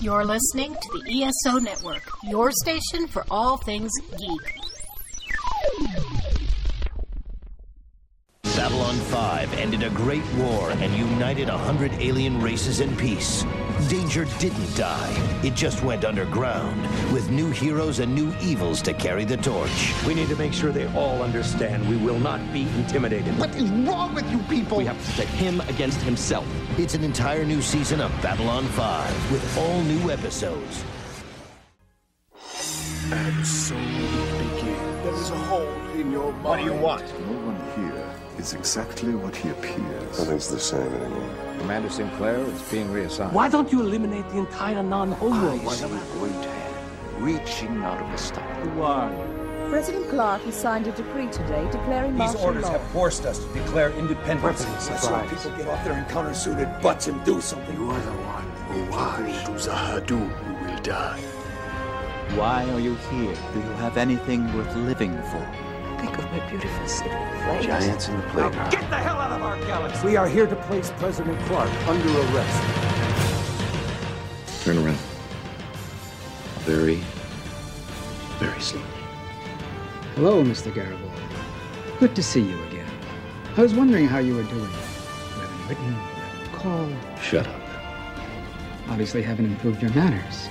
You're listening to the ESO Network, your station for all things geek. Babylon 5 ended a great war and united a hundred alien races in peace. Danger didn't die. It just went underground, with new heroes and new evils to carry the torch. We need to make sure they all understand we will not be intimidated. What is wrong with you people? We have to protect him against himself. It's an entire new season of Babylon 5, with all new episodes. And so we begin. There is a hole in your mind. What do you want? No one here is exactly what he appears. Nothing's the same anymore. Commander Sinclair is being reassigned. Why don't you eliminate the entire non-holo ah, What are we going to have? Reaching out of the star. Who are you? President Clark has signed a decree today declaring These martial orders law. have forced us to declare independence. I saw people get off their encounter-suited butts and do something. You are the one who watched. To Zahadu, who will die. Why are you here? Do you have anything worth living for? Think of my beautiful city of flames. Giants in the playground. Get the hell out of our galaxy! We are here to place President Clark under arrest. Turn around. Very, very slowly. Hello, Mr. Garibaldi. Good to see you again. I was wondering how you were doing. You haven't written, you haven't called. Shut up. Obviously haven't improved your manners.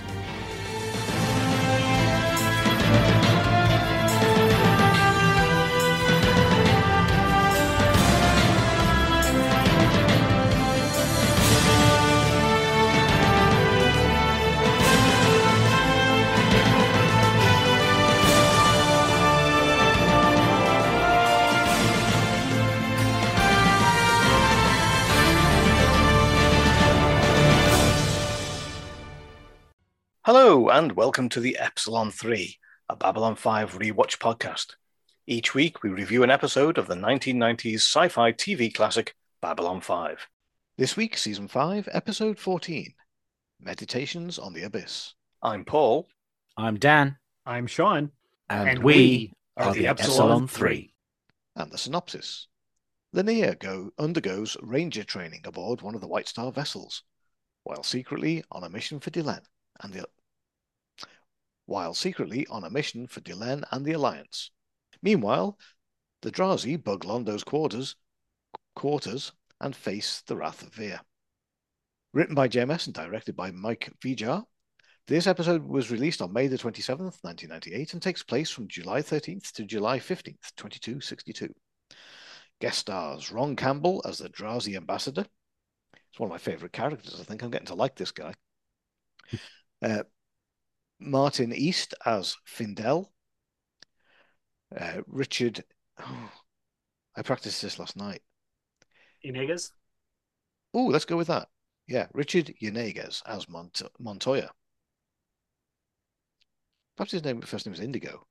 And welcome to the Epsilon 3, a Babylon 5 rewatch podcast. Each week, we review an episode of the 1990s sci fi TV classic Babylon 5. This week, Season 5, Episode 14 Meditations on the Abyss. I'm Paul. I'm Dan. I'm Sean. And, And we, we are, are the the Epsilon, Epsilon 3. And the synopsis Lennier go, undergoes ranger training aboard one of the White Star vessels, while secretly on a mission for Delenn and the while secretly on a mission for Delenn and the Alliance. Meanwhile, the Drazi bug Londo's quarters, quarters and face the wrath of Vir. Written by JMS and directed by Mike Vejar, this episode was released on May the 27th, 1998, and takes place from July 13th to July 15th, 2262. Guest stars Ron Campbell as the Drazi ambassador. It's one of my favorite characters. I think I'm getting to like this guy. Uh, Martin East as Findel. Uh, Richard. Oh, I practiced this last night. Inegas? Oh, let's go with that. Yeah, Richard Yenegas as Mont- Montoya. Perhaps his name, first name is Indigo.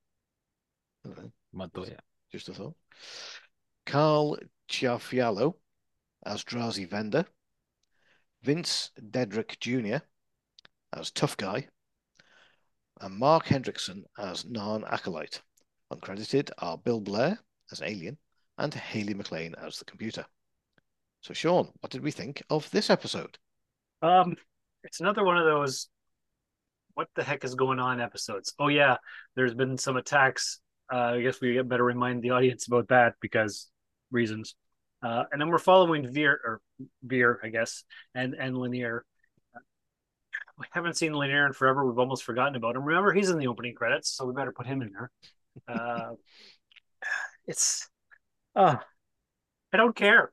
I don't know. Montoya. Just a thought. Carl Ciarfalio as Drazi Vendor. Vince Dedrick Jr. as Tough Guy. And Mark Hendrickson as Narn Acolyte. Uncredited are Bill Blair as Alien and Haley McLean as the computer. So, Sean, what did we think of this episode? Um, it's another one of those what the heck is going on episodes. Oh yeah, there's been some attacks. Uh, I guess we better remind the audience about that because reasons. Uh, and then we're following Veer or Veer, I guess, and and Lennier. We haven't seen Lennier in forever. We've almost forgotten about him. Remember, he's in the opening credits, so we better put him in there. Uh, it's, uh, I don't care.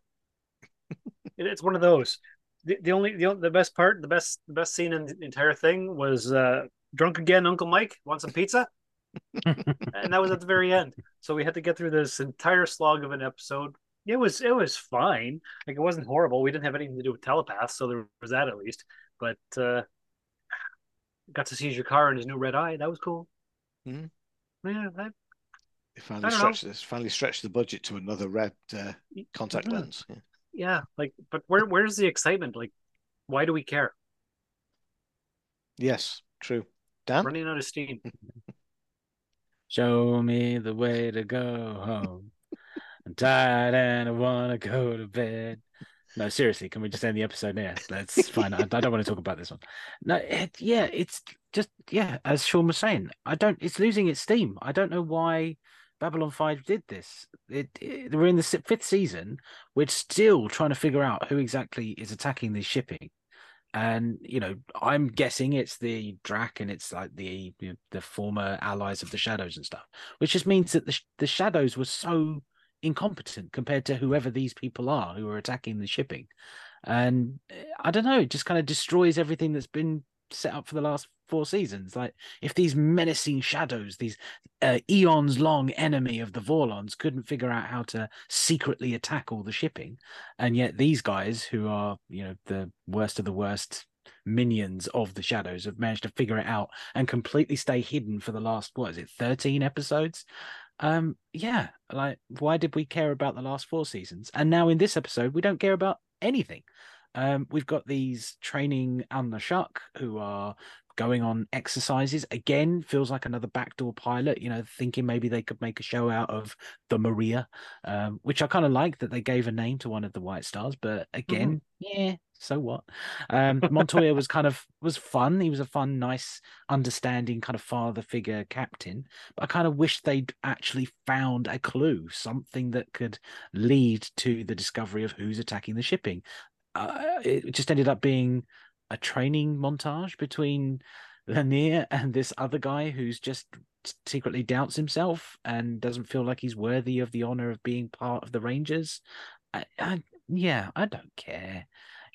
It- it's one of those. The, the only the, the best part, the best the best scene in the entire thing was uh, drunk again. Uncle Mike want some pizza, and that was at the very end. So we had to get through this entire slog of an episode. It was it was fine. Like it wasn't horrible. We didn't have anything to do with telepaths, so there was that at least. But uh, got to see G'Kar in his new red eye. That was cool. Mhm. Yeah, that, They finally I don't stretched this, finally stretched the budget to another red uh, contact lens. Yeah. yeah. Like, but where where's the excitement? Like, why do we care? Yes, true. Dan? Running out of steam. Show me the way to go home. I'm tired and I want to go to bed. No, seriously, can we just end the episode there? That's fine. I, I don't want to talk about this one. No, it, yeah, it's just yeah, as Sean was saying, I don't. It's losing its steam. I don't know why Babylon Five did this. It, it we're in the fifth season. We're still trying to figure out who exactly is attacking this shipping, and you know, I'm guessing it's the Drac and it's like the the former allies of the Shadows and stuff, which just means that the the Shadows were so incompetent compared to whoever these people are who are attacking the shipping. And eh, I don't know, it just kind of destroys everything that's been set up for the last four seasons. Like if these menacing shadows, these uh, eons long enemy of the Vorlons couldn't figure out how to secretly attack all the shipping, and yet these guys who are, you know, the worst of the worst minions of the shadows have managed to figure it out and completely stay hidden for the last what is it 13 episodes um yeah like why did we care about the last four seasons? And now in this episode we don't care about anything. Um we've got these training on the shuck who are going on exercises. Again feels like another backdoor pilot you know thinking maybe they could make a show out of the maria um which i kind of like that they gave a name to one of the white stars but again mm-hmm. yeah so what um montoya was kind of was fun he was a fun nice understanding kind of father figure captain but i kind of wish they'd actually found a clue something that could lead to the discovery of who's attacking the shipping uh, it just ended up being a training montage between Lennier and this other guy who's just secretly doubts himself and doesn't feel like he's worthy of the honor of being part of the Rangers. I, I, yeah, I don't care.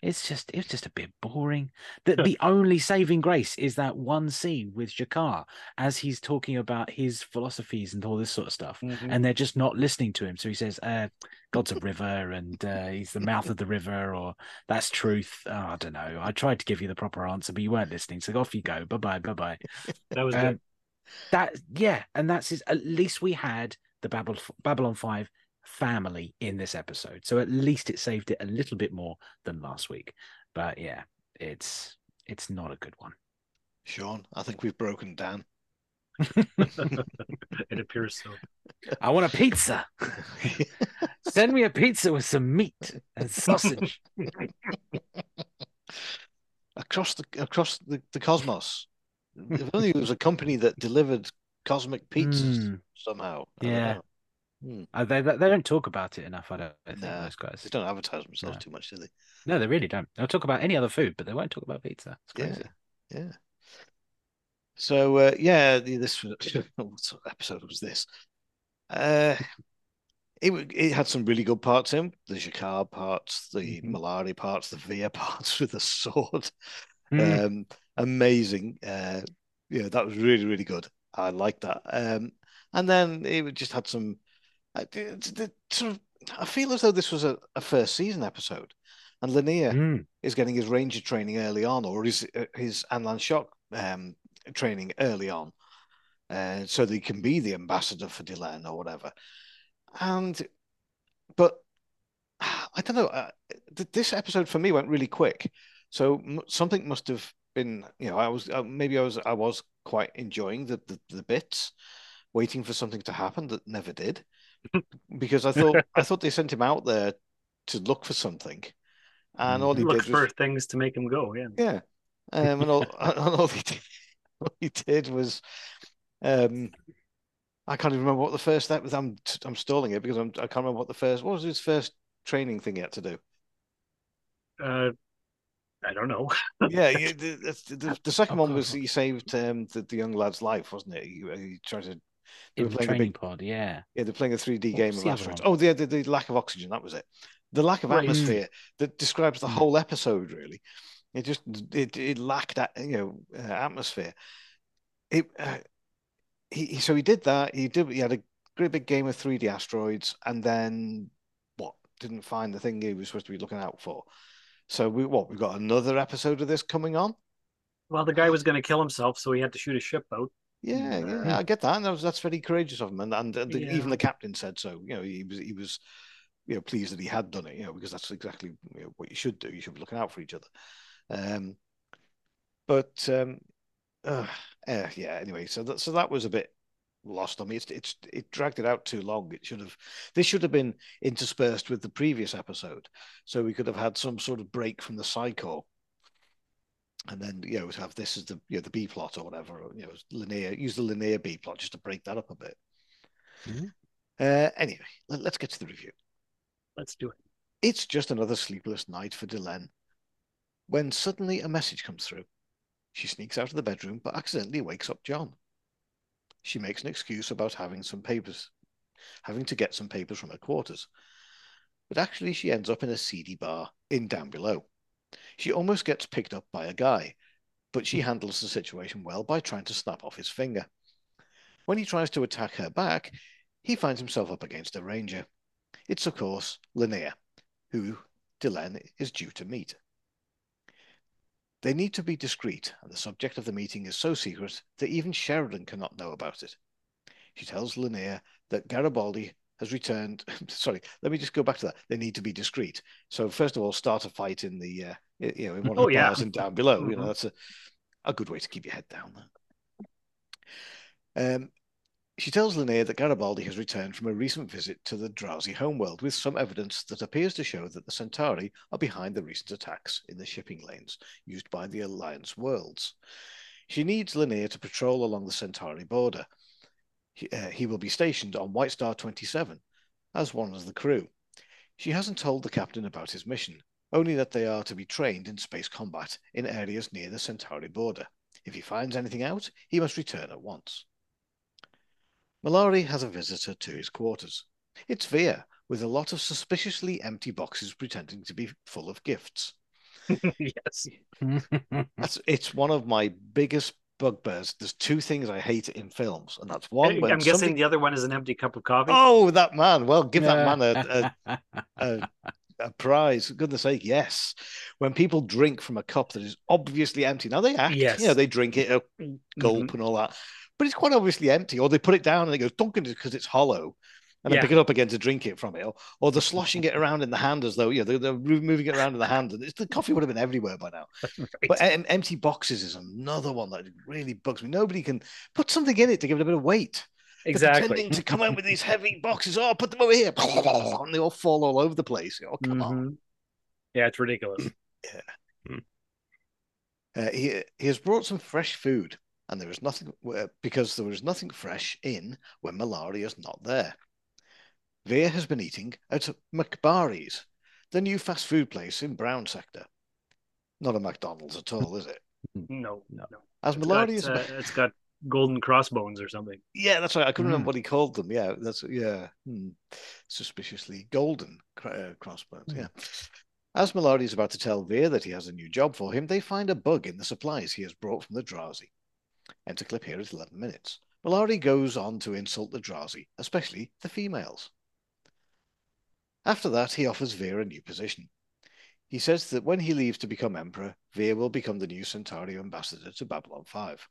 It's just it's just a bit boring. The the only saving grace is that one scene with G'Kar as he's talking about his philosophies and all this sort of stuff, mm-hmm. and they're just not listening to him. So he says, uh, "God's a river, and uh, he's the mouth of the river," or "That's truth." Oh, I don't know. I tried to give you the proper answer, but you weren't listening. So off you go. Bye bye. Bye bye. That was um, good. That yeah, and that's his, at least we had the Babylon Babylon Five family in this episode. So at least it saved it a little bit more than last week. But yeah, it's it's not a good one. Sean, I think we've broken down. it appears so. I want a pizza. Send me a pizza with some meat and sausage. across the across the, the cosmos. If only it was a company that delivered cosmic pizzas mm. somehow. Yeah. Hmm. Uh, they, they don't talk about it enough. I don't I think no, those guys. They don't advertise themselves no. too much, do they? No, they really don't. They'll talk about any other food, but they won't talk about pizza. Yeah, yeah. So uh, yeah, this what sort of episode was this? Uh, it it had some really good parts in the G'Kar parts, the mm-hmm. Mollari parts, the Vir parts with the sword. Mm. Um, amazing. Uh, yeah, that was really really good. I like that. Um, and then it just had some I, sort of, I feel as though this was a, a first season episode, and Lennier mm. is getting his ranger training early on, or his uh, his Anla'shok um, training early on, uh, so that he can be the ambassador for Delenn or whatever. And, but I don't know. Uh, this episode for me went really quick, so m- something must have been. You know, I was uh, maybe I was I was quite enjoying the, the the bits, waiting for something to happen that never did because I thought I thought they sent him out there to look for something, and all he look did for was, things to make him go. Yeah, yeah, um, and all and all he did, all he did was, um, I can't even remember what the first step was. I'm I'm stalling it because I'm I can't remember what the first what was his first training thing he had to do. Uh, I don't know. yeah, the, the, the, second one was he saved um, the, the young lad's life, wasn't it? He, he tried to in the training big, pod, yeah. Yeah, they're playing a 3D game of asteroids. Oh, the, the, the lack of oxygen, that was it. The lack of right. atmosphere that describes the mm. whole episode, really. It just it, it lacked that you know uh, atmosphere. It uh, he so he did that. He did. He had a great big game of 3D asteroids, and then what? Didn't find the thing he was supposed to be looking out for. So we what? We've got another episode of this coming on. Well, the guy was going to kill himself, so he had to shoot a ship out. Yeah, yeah, I get that. And that was, that's very courageous of him. And, and the, yeah. even the captain said so. You know, he was he was you know pleased that he had done it. You know, because that's exactly you know, what you should do. You should be looking out for each other. Um, but um, uh, uh, yeah. Anyway, so that so that was a bit lost on me. It's it's it dragged it out too long. It should have this should have been interspersed with the previous episode, so we could have had some sort of break from the Psi Corps, and then you know have this as the you know the B plot or whatever. Or, you know, linear use the linear B plot just to break that up a bit. Mm-hmm. Uh, anyway, let, let's get to the review. Let's do it. It's just another sleepless night for Delenn. When suddenly a message comes through, she sneaks out of the bedroom but accidentally wakes up John. She makes an excuse about having some papers, having to get some papers from her quarters. But actually, she ends up in a seedy bar in down below. She almost gets picked up by a guy, but she hmm. handles the situation well by trying to snap off his finger. When he tries to attack her back, he finds himself up against a ranger. It's, of course, Lennier, who Delenn is due to meet. They need to be discreet, and the subject of the meeting is so secret that even Sheridan cannot know about it. She tells Lennier that Garibaldi has returned. Sorry, let me just go back to that. They need to be discreet. So first of all, start a fight in the uh, you know in one of Oh, the yeah. bars and down below. You know Mhm. that's a a good way to keep your head down. There. Um, she tells Lennier that Garibaldi has returned from a recent visit to the Drazi homeworld with some evidence that appears to show that the Centauri are behind the recent attacks in the shipping lanes used by the Alliance worlds. She needs Lennier to patrol along the Centauri border. He, uh, he will be stationed on White Star 27 as one of the crew. She hasn't told the captain about his mission, only that they are to be trained in space combat in areas near the Centauri border. If he finds anything out, he must return at once. Mollari has a visitor to his quarters. It's Vir, with a lot of suspiciously empty boxes pretending to be full of gifts. yes. It's one of my biggest bugbears. There's two things I hate in films, and that's one. I'm guessing somebody- the other one is an empty cup of coffee. Oh, that man! Well, give that man a, a, a, a prize. For goodness sake, yes. When people drink from a cup that is obviously empty, now they act. Yes. You know, they drink it, a gulp, Mhm. and all that, but it's quite obviously empty. Or they put it down and they go dunking it because it's hollow. And then pick it up again to drink it from it, or, or they're sloshing it around in the hand as though you know they're, they're moving it around in the hand, and it's, the coffee would have been everywhere by now. But em- empty boxes is another one that really bugs me. Nobody can put something in it to give it a bit of weight. They're Exactly. pretending to come out with these heavy boxes. Oh, put them over here, and they all fall all over the place. Oh, come on. Mhm. Yeah, it's ridiculous. Uh, he he has brought some fresh food, and there is nothing uh, because there is nothing fresh in when Mollari is not there. Vir has been eating at McBarry's, the new fast food place in Brown Sector. Not a McDonald's at all, is it? No, no. As It's got, is, uh, it's got golden crossbones or something. yeah, that's right. I couldn't Mm. remember what he called them. Yeah, that's yeah, hmm. suspiciously golden uh, crossbones. Yeah. As Mollari is about to tell Vir that he has a new job for him, they find a bug in the supplies he has brought from the Drazi. Enter clip here at 11 minutes. Mollari goes on to insult the Drazi, especially the females. After that, he offers Vir a new position. He says that when he leaves to become Emperor, Vir will become the new Centauri ambassador to Babylon 5.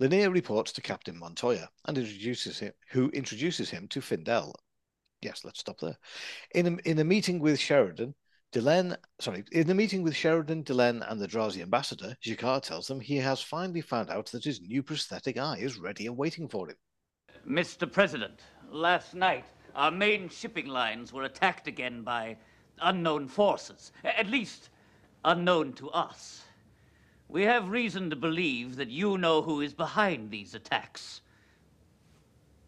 Lennier reports to Captain Montoya and introduces him, who introduces him to Findel. Yes, let's stop there. In a, in a meeting with Sheridan, Delenn, sorry, in a meeting with Sheridan, Delenn, and the Drazi ambassador, G'Kar tells them he has finally found out that his new prosthetic eye is ready and waiting for him. Mr. President, last night our main shipping lines were attacked again by unknown forces, at least unknown to us. We have reason to believe that you know who is behind these attacks.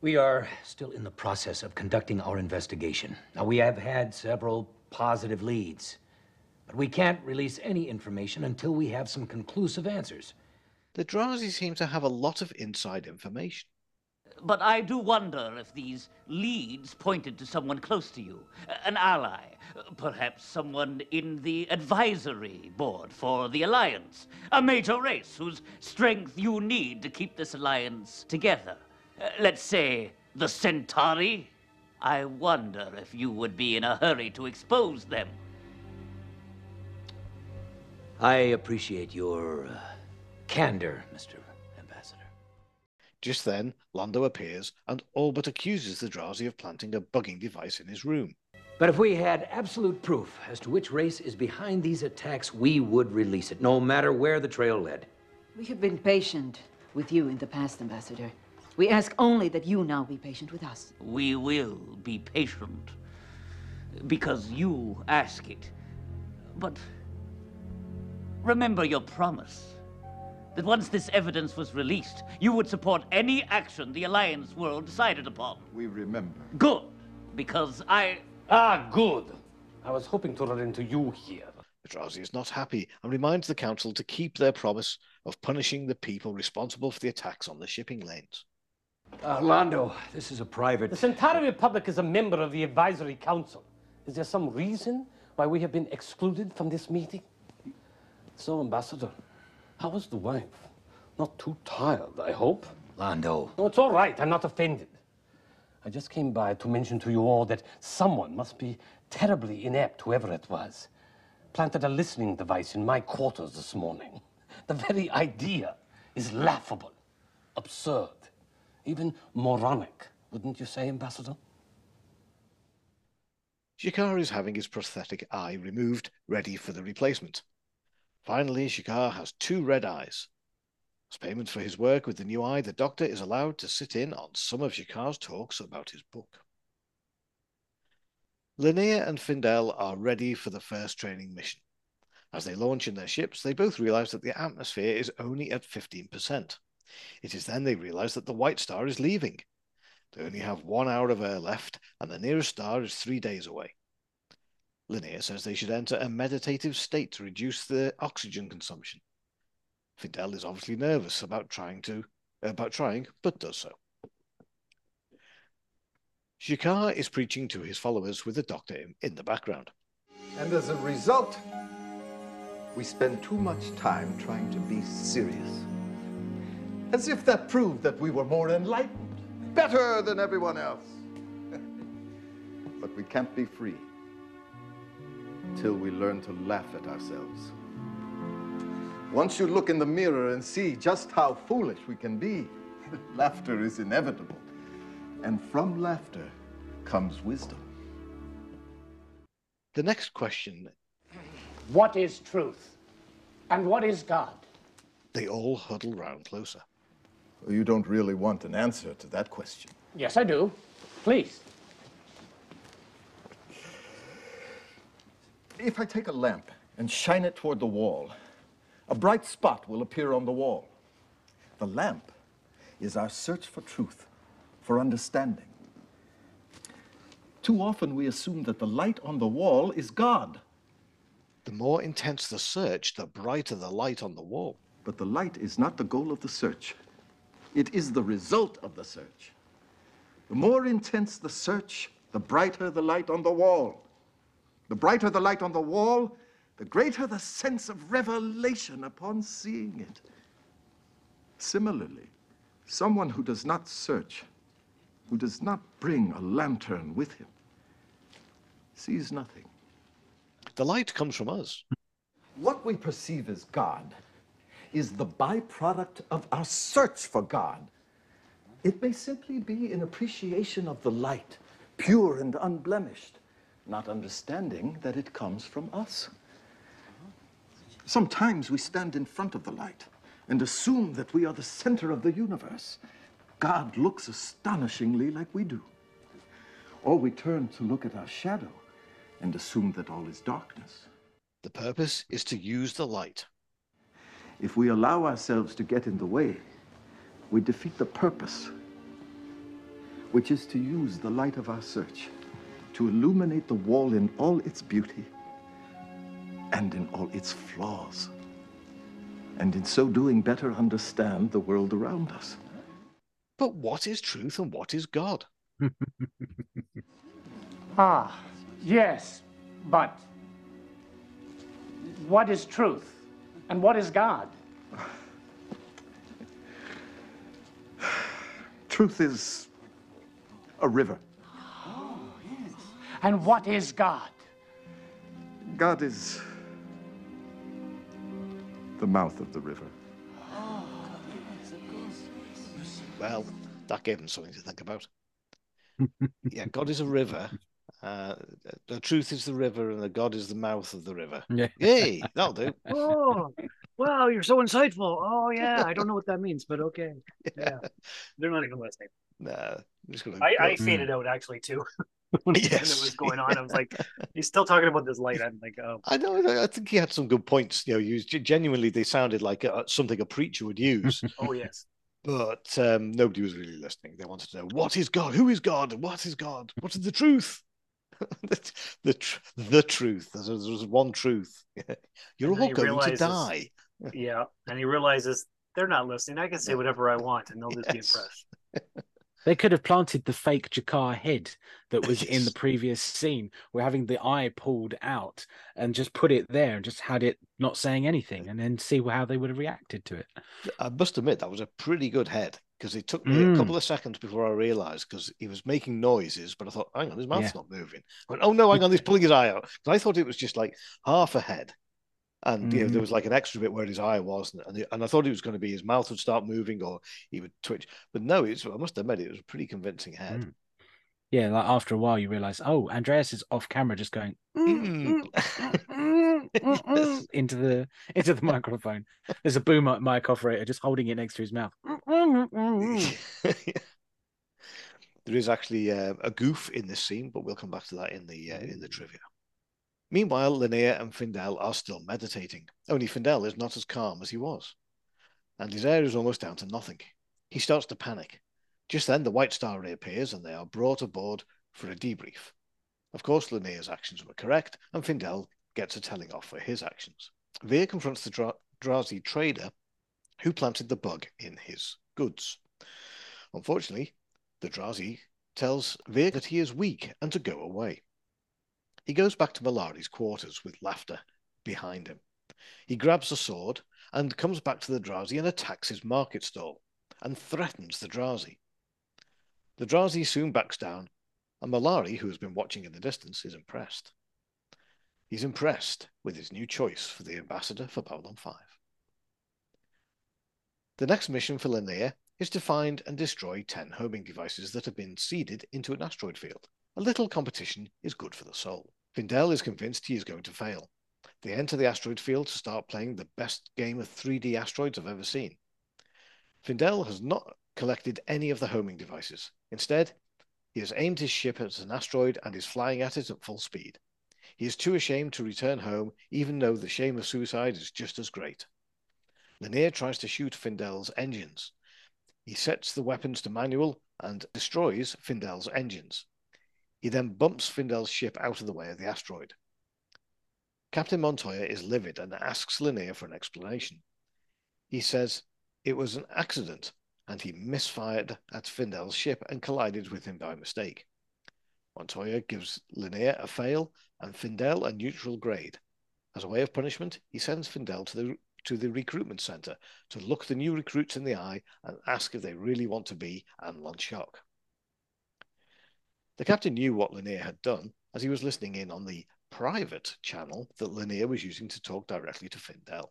We are still in the process of conducting our investigation. Now, we have had several positive leads, but we can't release any information until we have some conclusive answers. The Drazi seem to have a lot of inside information. But I do wonder if these leads pointed to someone close to you, an ally, perhaps someone in the advisory board for the Alliance, a major race whose strength you need to keep this alliance together. Uh, let's say the Centauri. I wonder if you would be in a hurry to expose them. I appreciate your uh, candor, Mr. Ambassador. Just then, Londo appears and all but accuses the Drazi of planting a bugging device in his room. But if we had absolute proof as to which race is behind these attacks, we would release it, no matter where the trail led. We have been patient with you in the past, Ambassador. We ask only that you now be patient with us. We will be patient. Because you ask it. But remember your promise that once this evidence was released, you would support any action the Alliance world decided upon. We remember. Good. Because I. Ah, good. I was hoping to run into you here. Drazi is not happy and reminds the Council to keep their promise of punishing the people responsible for the attacks on the shipping lanes. Uh, Londo, this is a private. The Centauri Republic is a member of the Advisory Council. Is there some reason why we have been excluded from this meeting? So, Ambassador, how was the wife? Not too tired, I hope. Londo. No, it's all right. I'm not offended. I just came by to mention to you all that someone must be terribly inept, whoever it was, planted a listening device in my quarters this morning. The very idea is laughable, absurd, even moronic, wouldn't you say, Ambassador? G'Kar is having his prosthetic eye removed, ready for the replacement. Finally, G'Kar has two red eyes. As payment for his work with the new eye, the doctor is allowed to sit in on some of G'Kar's talks about his book. Lennier and Findel are ready for the first training mission. As they launch in their ships, they both realize that the atmosphere is only at 15%. It is then they realize that the White Star is leaving. They only have one hour of air left, and the nearest star is three days away. Lennier says they should enter a meditative state to reduce their oxygen consumption. Findel is obviously nervous about trying to about trying, but does so. G'Kar is preaching to his followers with the doctor in, in the background. And as a result, we spend too much time trying to be serious. As if that proved that we were more enlightened, better than everyone else. but we can't be free till we learn to laugh at ourselves. Once you look in the mirror and see just how foolish we can be, laughter is inevitable. And from laughter comes wisdom. The next question What is truth? And what is God? They all huddle round closer. You don't really want an answer to that question. Yes, I do. Please. If I take a lamp and shine it toward the wall, a bright spot will appear on the wall. The lamp is our search for truth, for understanding. Too often we assume that the light on the wall is God. The more intense the search, the brighter the light on the wall. But the light is not the goal of the search, it is the result of the search. The more intense the search, the brighter the light on the wall. The brighter the light on the wall, the greater the sense of revelation upon seeing it. Similarly, someone who does not search, who does not bring a lantern with him, sees nothing. The light comes from us. What we perceive as God is the byproduct of our search for God. It may simply be an appreciation of the light, pure and unblemished, not understanding that it comes from us. Sometimes we stand in front of the light and assume that we are the center of the universe. God looks astonishingly like we do. Or we turn to look at our shadow and assume that all is darkness. The purpose is to use the light. If we allow ourselves to get in the way, we defeat the purpose, which is to use the light of our search to illuminate the wall in all its beauty and in all its flaws. And in so doing, better understand the world around us. But what is truth and what is God? Ah, yes, but what is truth? And what is God? Truth is a river. And what is God? God is the mouth of the river. Well, that gave him something to think about. yeah, God is a river. Uh, the truth is the river, and the God is the mouth of the river. Yeah. Yay! That'll do. Oh, wow, you're so insightful. Oh yeah, I don't know what that means, but okay. Yeah, they're not even listening. Nah, I'm just gonna. I, I go- faded out actually too when, it was going on. I was like, he's still talking about this light. I'm like, oh, I know. I- think he had some good points. You know, used genuinely. They sounded like uh, something a preacher would use. oh yes. but um, nobody was really listening. They wanted to know what is God, who is God, what is God, what is the truth, the the, tr- the truth. There's, there's one truth. You're And all going realizes- to die. Yeah, and he realizes they're not listening. I can say whatever I want, and they'll just be impressed. They could have planted the fake G'Kar head that was in the previous scene. We're having the eye pulled out and just put it there and just had it not saying anything and then see how they would have reacted to it. I must admit that was a pretty good head because it took me a Mm. couple of seconds before I realised because he was making noises, but I thought, hang on, his mouth's Yeah. not moving. I went, oh no, hang on, he's pulling his eye out. I thought it was just like half a head. And you know, there Mhm. was like an extra bit where his eye was, and, and I thought it was going to be his mouth would start moving or he would twitch. But no, it's I must admit it was a pretty convincing head. Mm. Yeah, like after a while you realize, oh, Andreas is off camera just going Mm. into the into the microphone. There's a boom mic operator just holding it next to his mouth. There is actually uh, a goof in this scene, but we'll come back to that in the uh, in the trivia. Meanwhile, Lennier and Findel are still meditating. Only Findel is not as calm as he was, and his air is almost down to nothing. He starts to panic. Just then, the White Star reappears, and they are brought aboard for a debrief. Of course, Lennier's actions were correct, and Findel gets a telling off for his actions. Vir confronts the Dra- Drazi trader who planted the bug in his goods. Unfortunately, the Drazi tells Vir that he is weak and to go away. He goes back to Mollari's quarters with laughter behind him. He grabs a sword and comes back to the Drazi and attacks his market stall and threatens the Drazi. The Drazi soon backs down, and Mollari, who has been watching in the distance, is impressed. He's impressed with his new choice for the ambassador for Babylon 5. The next mission for Lennier is to find and destroy 10 homing devices that have been seeded into an asteroid field. A little competition is good for the soul. Findel is convinced he is going to fail. They enter the asteroid field to start playing the best game of 3D asteroids I've ever seen. Findel has not collected any of the homing devices. Instead, he has aimed his ship at an asteroid and is flying at it at full speed. He is too ashamed to return home, even though the shame of suicide is just as great. Lennier tries to shoot Findel's engines. He sets the weapons to manual and destroys Findel's engines. He then bumps Findel's ship out of the way of the asteroid. Captain Montoya is livid and asks Lennier for an explanation. He says it was an accident and he misfired at Findel's ship and collided with him by mistake. Montoya gives Lennier a fail and Findel a neutral grade. As a way of punishment, he sends Findel to the to the recruitment center to look the new recruits in the eye and ask if they really want to be Anla'shok. The captain knew what Lennier had done as he was listening in on the private channel that Lennier was using to talk directly to Findel.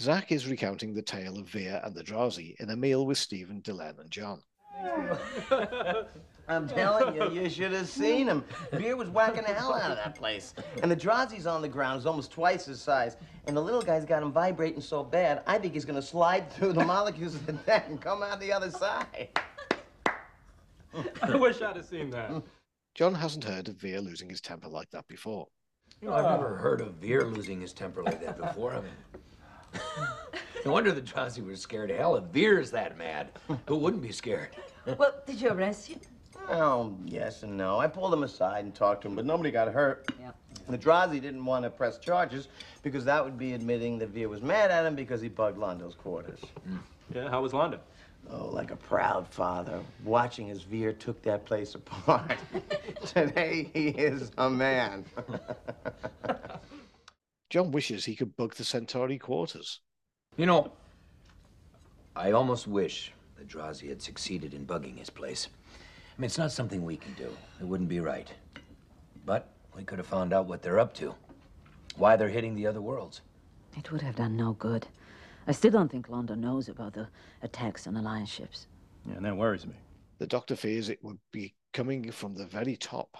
Zack is recounting the tale of Vir and the Drazi in a meal with Stephen, Delenn, and John. I'm telling you, you should have seen him. Vir was whacking the hell out of that place. And the Drazi's on the ground is almost twice his size. And the little guy's got him vibrating so bad, I think he's gonna slide through the molecules of the deck and come out the other side. I wish I'd have seen that. John hasn't heard of Vir losing his temper like that before. You know, I've never heard of Vir losing his temper like that before. I mean, no wonder the Drazi were scared to hell. If Vir's that mad, who wouldn't be scared? Well, did you arrest him? Oh, yes and no. I pulled him aside and talked to him, but nobody got hurt. Yeah. The Drazi didn't want to press charges because that would be admitting that Vir was mad at him because he bugged Londo's quarters. Yeah, how was Londo? Oh, like a proud father, watching as Vir took that place apart. Today, he is a man. John wishes he could bug the Centauri quarters. You know, I almost wish the Drazi had succeeded in bugging his place. I mean, it's not something we can do. It wouldn't be right. But we could have found out what they're up to, why they're hitting the other worlds. It would have done no good. I still don't think Londo knows about the attacks on Alliance ships. Yeah, and that worries me. The doctor fears it would be coming from the very top.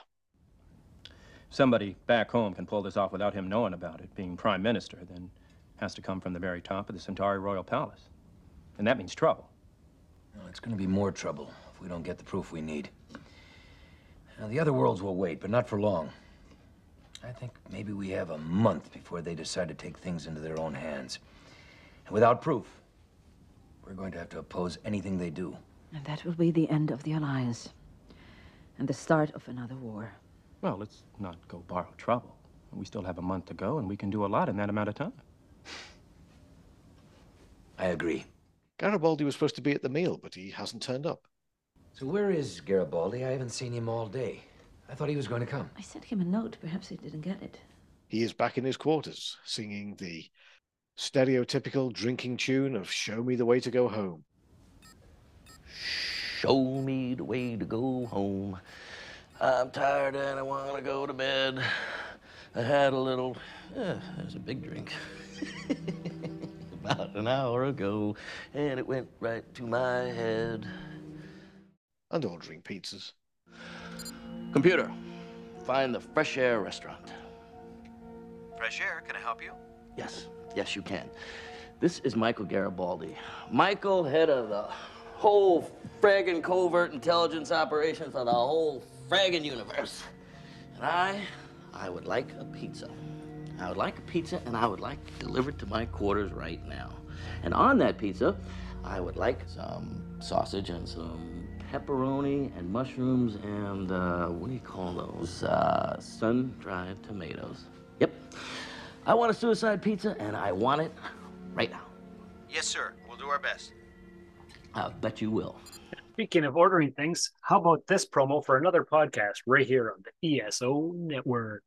somebody back home can pull this off without him knowing about it, being prime minister, then has to come from the very top of the Centauri Royal Palace. And that means trouble. Well, it's going to be more trouble if we don't get the proof we need. Now, the other worlds will wait, but not for long. I think maybe we have a month before they decide to take things into their own hands. And without proof, we're going to have to oppose anything they do. And that will be the end of the Alliance. And the start of another war. Well, let's not go borrow trouble. We still have a month to go, and we can do a lot in that amount of time. I agree. Garibaldi was supposed to be at the meal, but he hasn't turned up. So where is Garibaldi? I haven't seen him all day. I thought he was going to come. I sent him a note. Perhaps he didn't get it. He is back in his quarters, singing the stereotypical drinking tune of Show Me the Way to Go Home. Show me the way to go home. I'm tired and I want to go to bed. I had a little, eh, was a big drink. About an hour ago, and it went right to my head. And ordering pizzas. Computer, find the Fresh Air restaurant. Fresh air, can I help you? Yes, yes, you can. This is Michael Garibaldi. Michael, head of the whole fragging covert intelligence operation for the whole fragging universe. And I, I would like a pizza. I would like a pizza, and I would like it delivered to my quarters right now. And on that pizza, I would like some sausage and some pepperoni and mushrooms and uh, what do you call those? Uh, sun-dried tomatoes. Yep. I want a suicide pizza, and I want it right now. Yes, sir. We'll do our best. I'll bet you will. Speaking of ordering things, how about this promo for another podcast right here on the ESO network?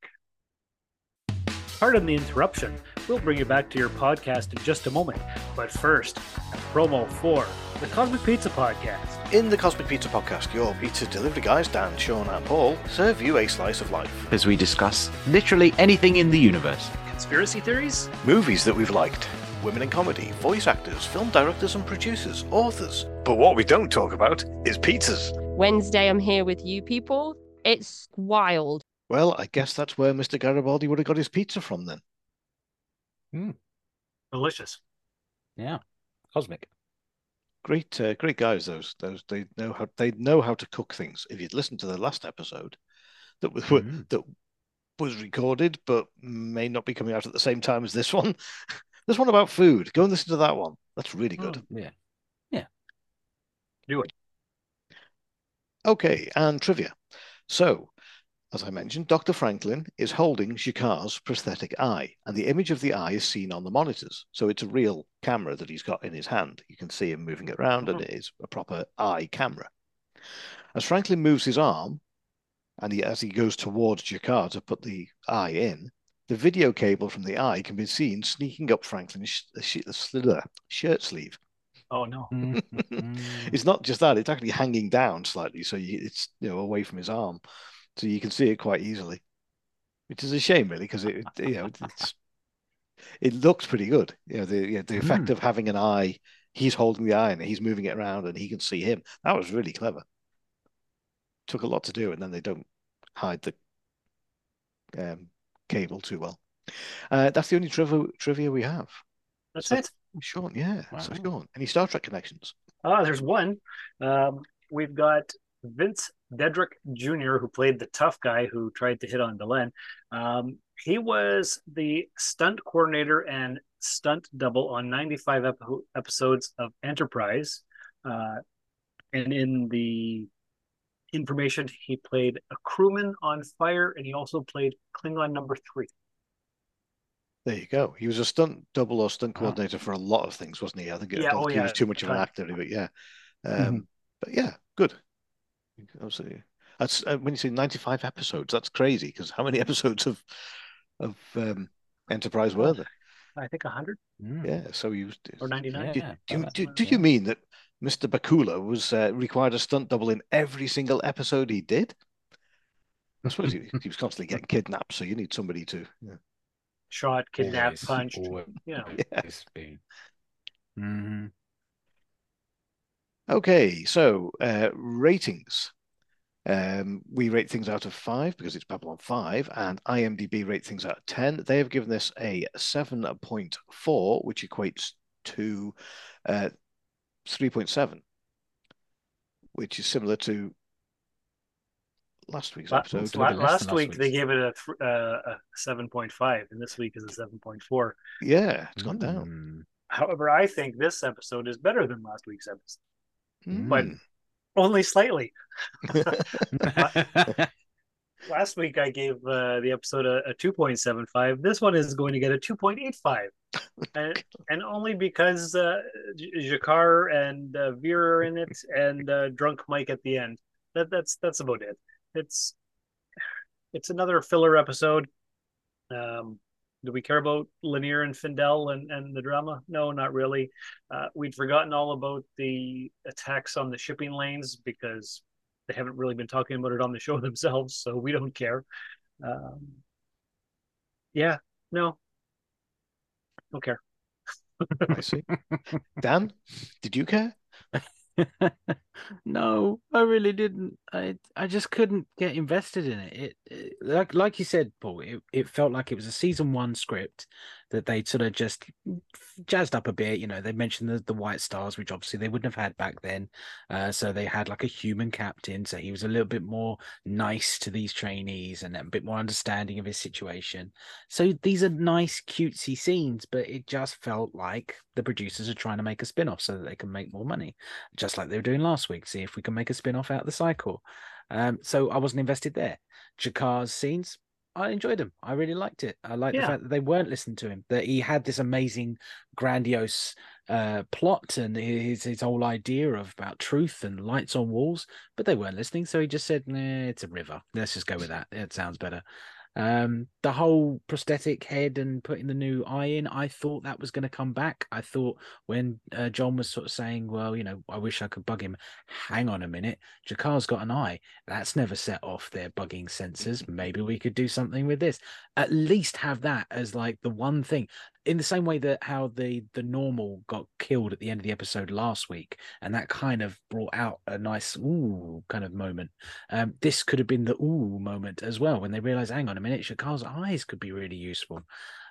Pardon the interruption. We'll bring you back to your podcast in just a moment. But first, a promo for the Cosmic Pizza Podcast. In the Cosmic Pizza Podcast, your pizza delivery guys, Dan, Sean, and Paul, serve you a slice of life. As we discuss literally anything in the universe. Conspiracy theories? Movies that we've liked, women in comedy, voice actors, film directors and producers, authors. But what we don't talk about is pizzas. Wednesday, I'm here with you people. It's wild. Well, I guess that's where Mr. Garibaldi would have got his pizza from then. Delicious. Yeah. Cosmic. Great, uh, great guys. Those, those they know how they know how to cook things. If you'd listened to the last episode, that was that was recorded, but may not be coming out at the same time as this one. this one about food. Go and listen to that one. That's really good. Oh, yeah. Yeah. Do it. Okay, and trivia. So, as I mentioned, Dr. Franklin is holding G'Kar's prosthetic eye, and the image of the eye is seen on the monitors. So it's a real camera that he's got in his hand. You can see him moving it around, and mm-hmm. it is a proper eye camera. As Franklin moves his arm, and he, as he goes towards G'Kar to put the eye in, the video cable from the eye can be seen sneaking up Franklin's sh- sh- sh- shirt sleeve. Oh no. it's not just that; it's actually hanging down slightly, so you, it's you know away from his arm, so you can see it quite easily. Which is a shame, really, because it you know it's it looks pretty good. You know the you know, the effect Mm. of having an eye. He's holding the eye and he's moving it around, and he can see him. That was really clever. Took a lot to do, and then they don't hide the um, cable too well. Uh, that's the only trivia trivia we have. That's So- it. Sean, yeah. So Wow. Sean, any Star Trek connections? Ah, there's one. Um, we've got Vince Dedrick Jr., who played the tough guy who tried to hit on Delenn. Um, he was the stunt coordinator and stunt double on 95 ep- episodes of Enterprise. Uh, and in the information, he played a crewman on Fire, and he also played Klingon number three. There you go. He was a stunt double or stunt coordinator for a lot of things, wasn't he? I think, I Yeah, oh, he was too much of an actor, but yeah. Um, Mhm. But yeah, good. Absolutely. That's uh, when you say 95 episodes, that's crazy because how many episodes of of um, Enterprise were there? I think 100 Yeah, so you or 99. Did, Yeah, do, about do, do you mean that Mr. Bakula was uh, required a stunt double in every single episode he did? I suppose he, he was constantly getting kidnapped, so you need somebody to. Yeah. Shot, kidnapped, Always, punched. always. You know. Yes. Mhm. Okay, so uh, ratings. Um, we rate things out of five because it's Babylon 5, and IMDb rate things out of 10. They have given this a 7.4, which equates to uh, 3.7, which is similar to last week's La- episode. la- last week they gave it a, th- uh, a seven point five, and this week is a seven point four. Yeah, it's gone down. However, I think this episode is better than last week's episode, Hmm. but only slightly. last week I gave uh, the episode a, a two point seven five. This one is going to get a two point eight five, and and only because uh, G'Kar and uh, Vir are in it, and uh, Drunk Mike at the end. That that's that's about it. It's it's another filler episode. Um, do we care about Lennier and Findel and, and the drama? No, not really. Uh, we'd forgotten all about the attacks on the shipping lanes because they haven't really been talking about it on the show themselves, so we don't care. Um, yeah, no, don't care. I see. Dan, did you care? no, I really didn't. I I just couldn't get invested in it. It, it like like you said, Paul. It, it felt like it was a season one script that they sort of just jazzed up a bit. You know, they mentioned the, the White Stars, which obviously they wouldn't have had back then. Uh, so they had like a human captain, so he was a little bit more nice to these trainees and a bit more understanding of his situation. So these are nice, cutesy scenes, but it just felt like the producers are trying to make a spin off so that they can make more money, just like they were doing last week. See if we can make a spin off out of the cycle. Um, so I wasn't invested there. G'Kar's scenes, I enjoyed them. I really liked it. I liked Yeah. the fact that they weren't listening to him, that he had this amazing, grandiose uh, plot and his his whole idea of about truth and lights on walls, but they weren't listening. So he just said, nah, "It's a river. Let's just go with that. It sounds better." Um, the whole prosthetic head and putting the new eye in, I thought that was going to come back. I thought when uh, John was sort of saying, "Well, you know, I wish I could bug him." Hang on a minute, G'Kar's got an eye. That's never set off their bugging sensors. Maybe we could do something with this. At least have that as like the one thing. In the same way that how the the normal got killed at the end of the episode last week, and that kind of brought out a nice ooh kind of moment. Um, this could have been the ooh moment as well when they realized, hang on a minute, G'Kar's eyes could be really useful.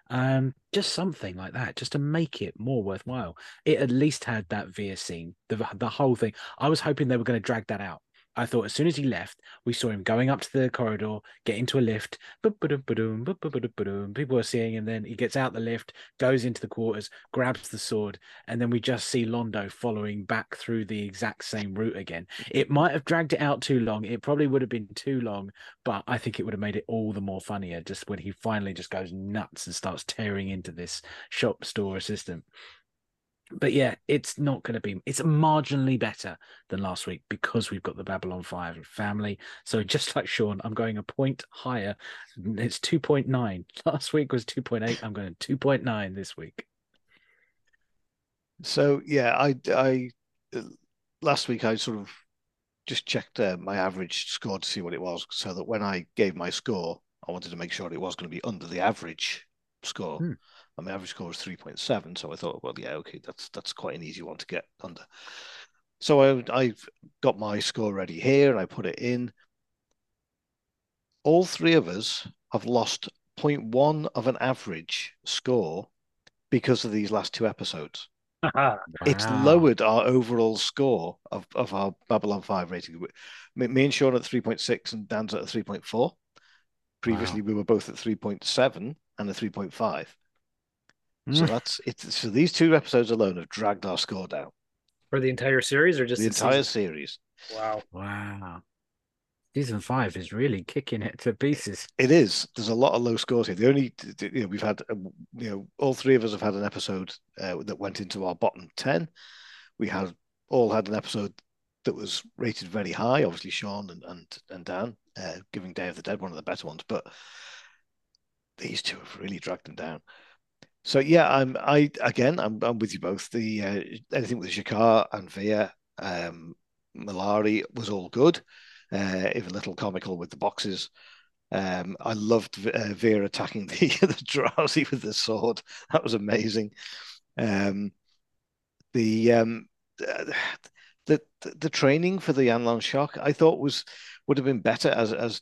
Um, just something like that, just to make it more worthwhile. It at least had that Vir scene, the the whole thing. I was hoping they were going to drag that out. I thought as soon as he left, we saw him going up to the corridor, get into a lift. People are seeing him. Then he gets out the lift, goes into the quarters, grabs the sword, and then we just see Londo following back through the exact same route again. It might have dragged it out too long. It probably would have been too long, but I think it would have made it all the more funnier just when he finally just goes nuts and starts tearing into this shop store assistant but yeah, it's not going to be. It's marginally better than last week because we've got the Babylon Five family. So just like Sean, I'm going a point higher. It's two point nine. Last week was two point eight. I'm going two point nine this week. So yeah, I I last week I sort of just checked uh, my average score to see what it was, so that when I gave my score, I wanted to make sure it was going to be under the average score. Hmm. And my average score was three point seven, so I thought, well, yeah, okay, that's that's quite an easy one to get under. So I I've got my score ready here. I put it in. All three of us have lost 0.1 of an average score because of these last two episodes. It's lowered our overall score of, of our Babylon 5 rating. Me, me and Sean at 3.6 and Dan's at 3.4. Previously, we were both at 3.7 and a 3.5. So Mm. that's it. So these two episodes alone have dragged our score down. For the entire series or just the the entire season? series. Wow. Wow. Season five is really kicking it to pieces. It is. There's a lot of low scores here. The only, you know, we've had, um, you know, all three of us have had an episode uh, that went into our bottom 10. We had all had an episode that was rated very high. Obviously, Sean and and, and Dan, uh, giving Day of the Dead one of the better ones. But these two have really dragged them down. So yeah, I'm I again I'm I'm with you both. The uh, anything with G'Kar and Vir, um, Mollari was all good, uh, even a little comical with the boxes. Um, I loved uh, Vir attacking the the Drazi with the sword. That was amazing. Um, the um, the, the the training for the Anla'shok I thought was would have been better as as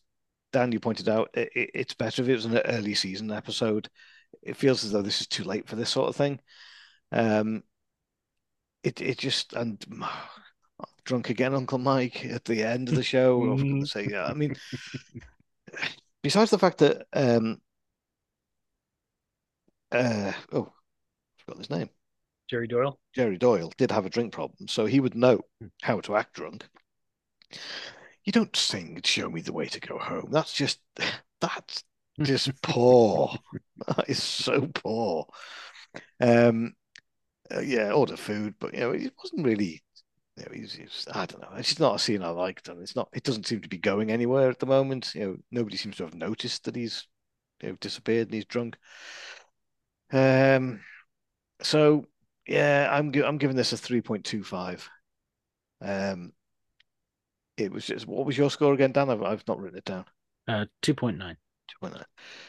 Dan you pointed out. It, it's better if it was an early season episode. It feels as though this is too late for this sort of thing. Um, it it just and drunk again, Uncle Mike at the end of the show. I say, yeah. I mean, besides the fact that um, uh, oh, forgot his name. Jerry Doyle. Jerry Doyle did have a drink problem, so he would know how to act drunk. You don't sing "Show Me the Way to Go Home." That's just that's just poor. That is so poor. Um, uh, yeah, order food, but you know, it wasn't really. You know, he's, I don't know. It's just not a scene I liked, and it's not. It doesn't seem to be going anywhere at the moment. You know, nobody seems to have noticed that he's you know disappeared and he's drunk. Um, so yeah, I'm I'm giving this a three point two five. Um, it was just what was your score again, Dan? I've I've not written it down. Uh, two point nine. Nine.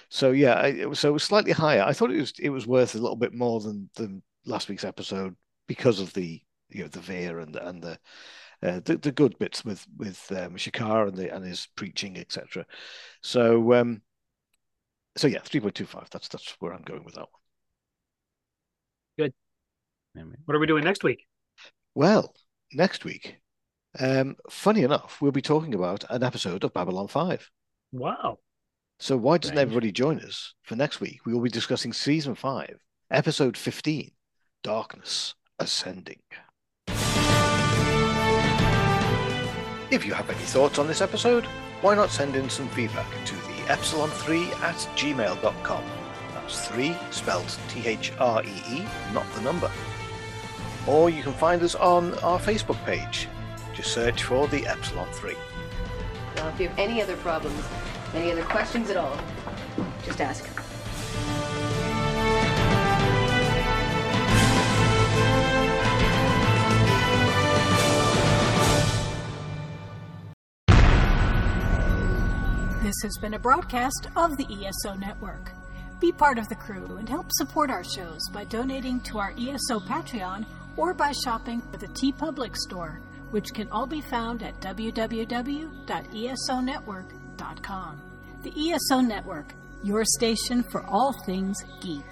So yeah, I, it was, so it was slightly higher. I thought it was it was worth a little bit more than than last week's episode because of the you know the Vir and the, and the uh, the, the good bits with with um, G'Kar and the and his preaching etc. So um, so yeah, three point two five. That's that's where I'm going with that one. Good. What are we doing next week? Well, next week, um, funny enough, we'll be talking about an episode of Babylon 5. Wow. So why doesn't Strange. everybody join us for next week? We will be discussing season 5, episode 15, Darkness Ascending. If you have any thoughts on this episode, why not send in some feedback to the epsilon3 at gmail.com. That's 3 spelled T H R E E, not the number. Or you can find us on our Facebook page. Just search for the Epsilon 3. Now, if you have any other problems, any other questions at all, just ask. This has been a broadcast of the ESO Network. Be part of the crew and help support our shows by donating to our ESO Patreon or by shopping at the TeePublic store, which can all be found at www.esonetwork.com. The ESO Network, your station for all things geek.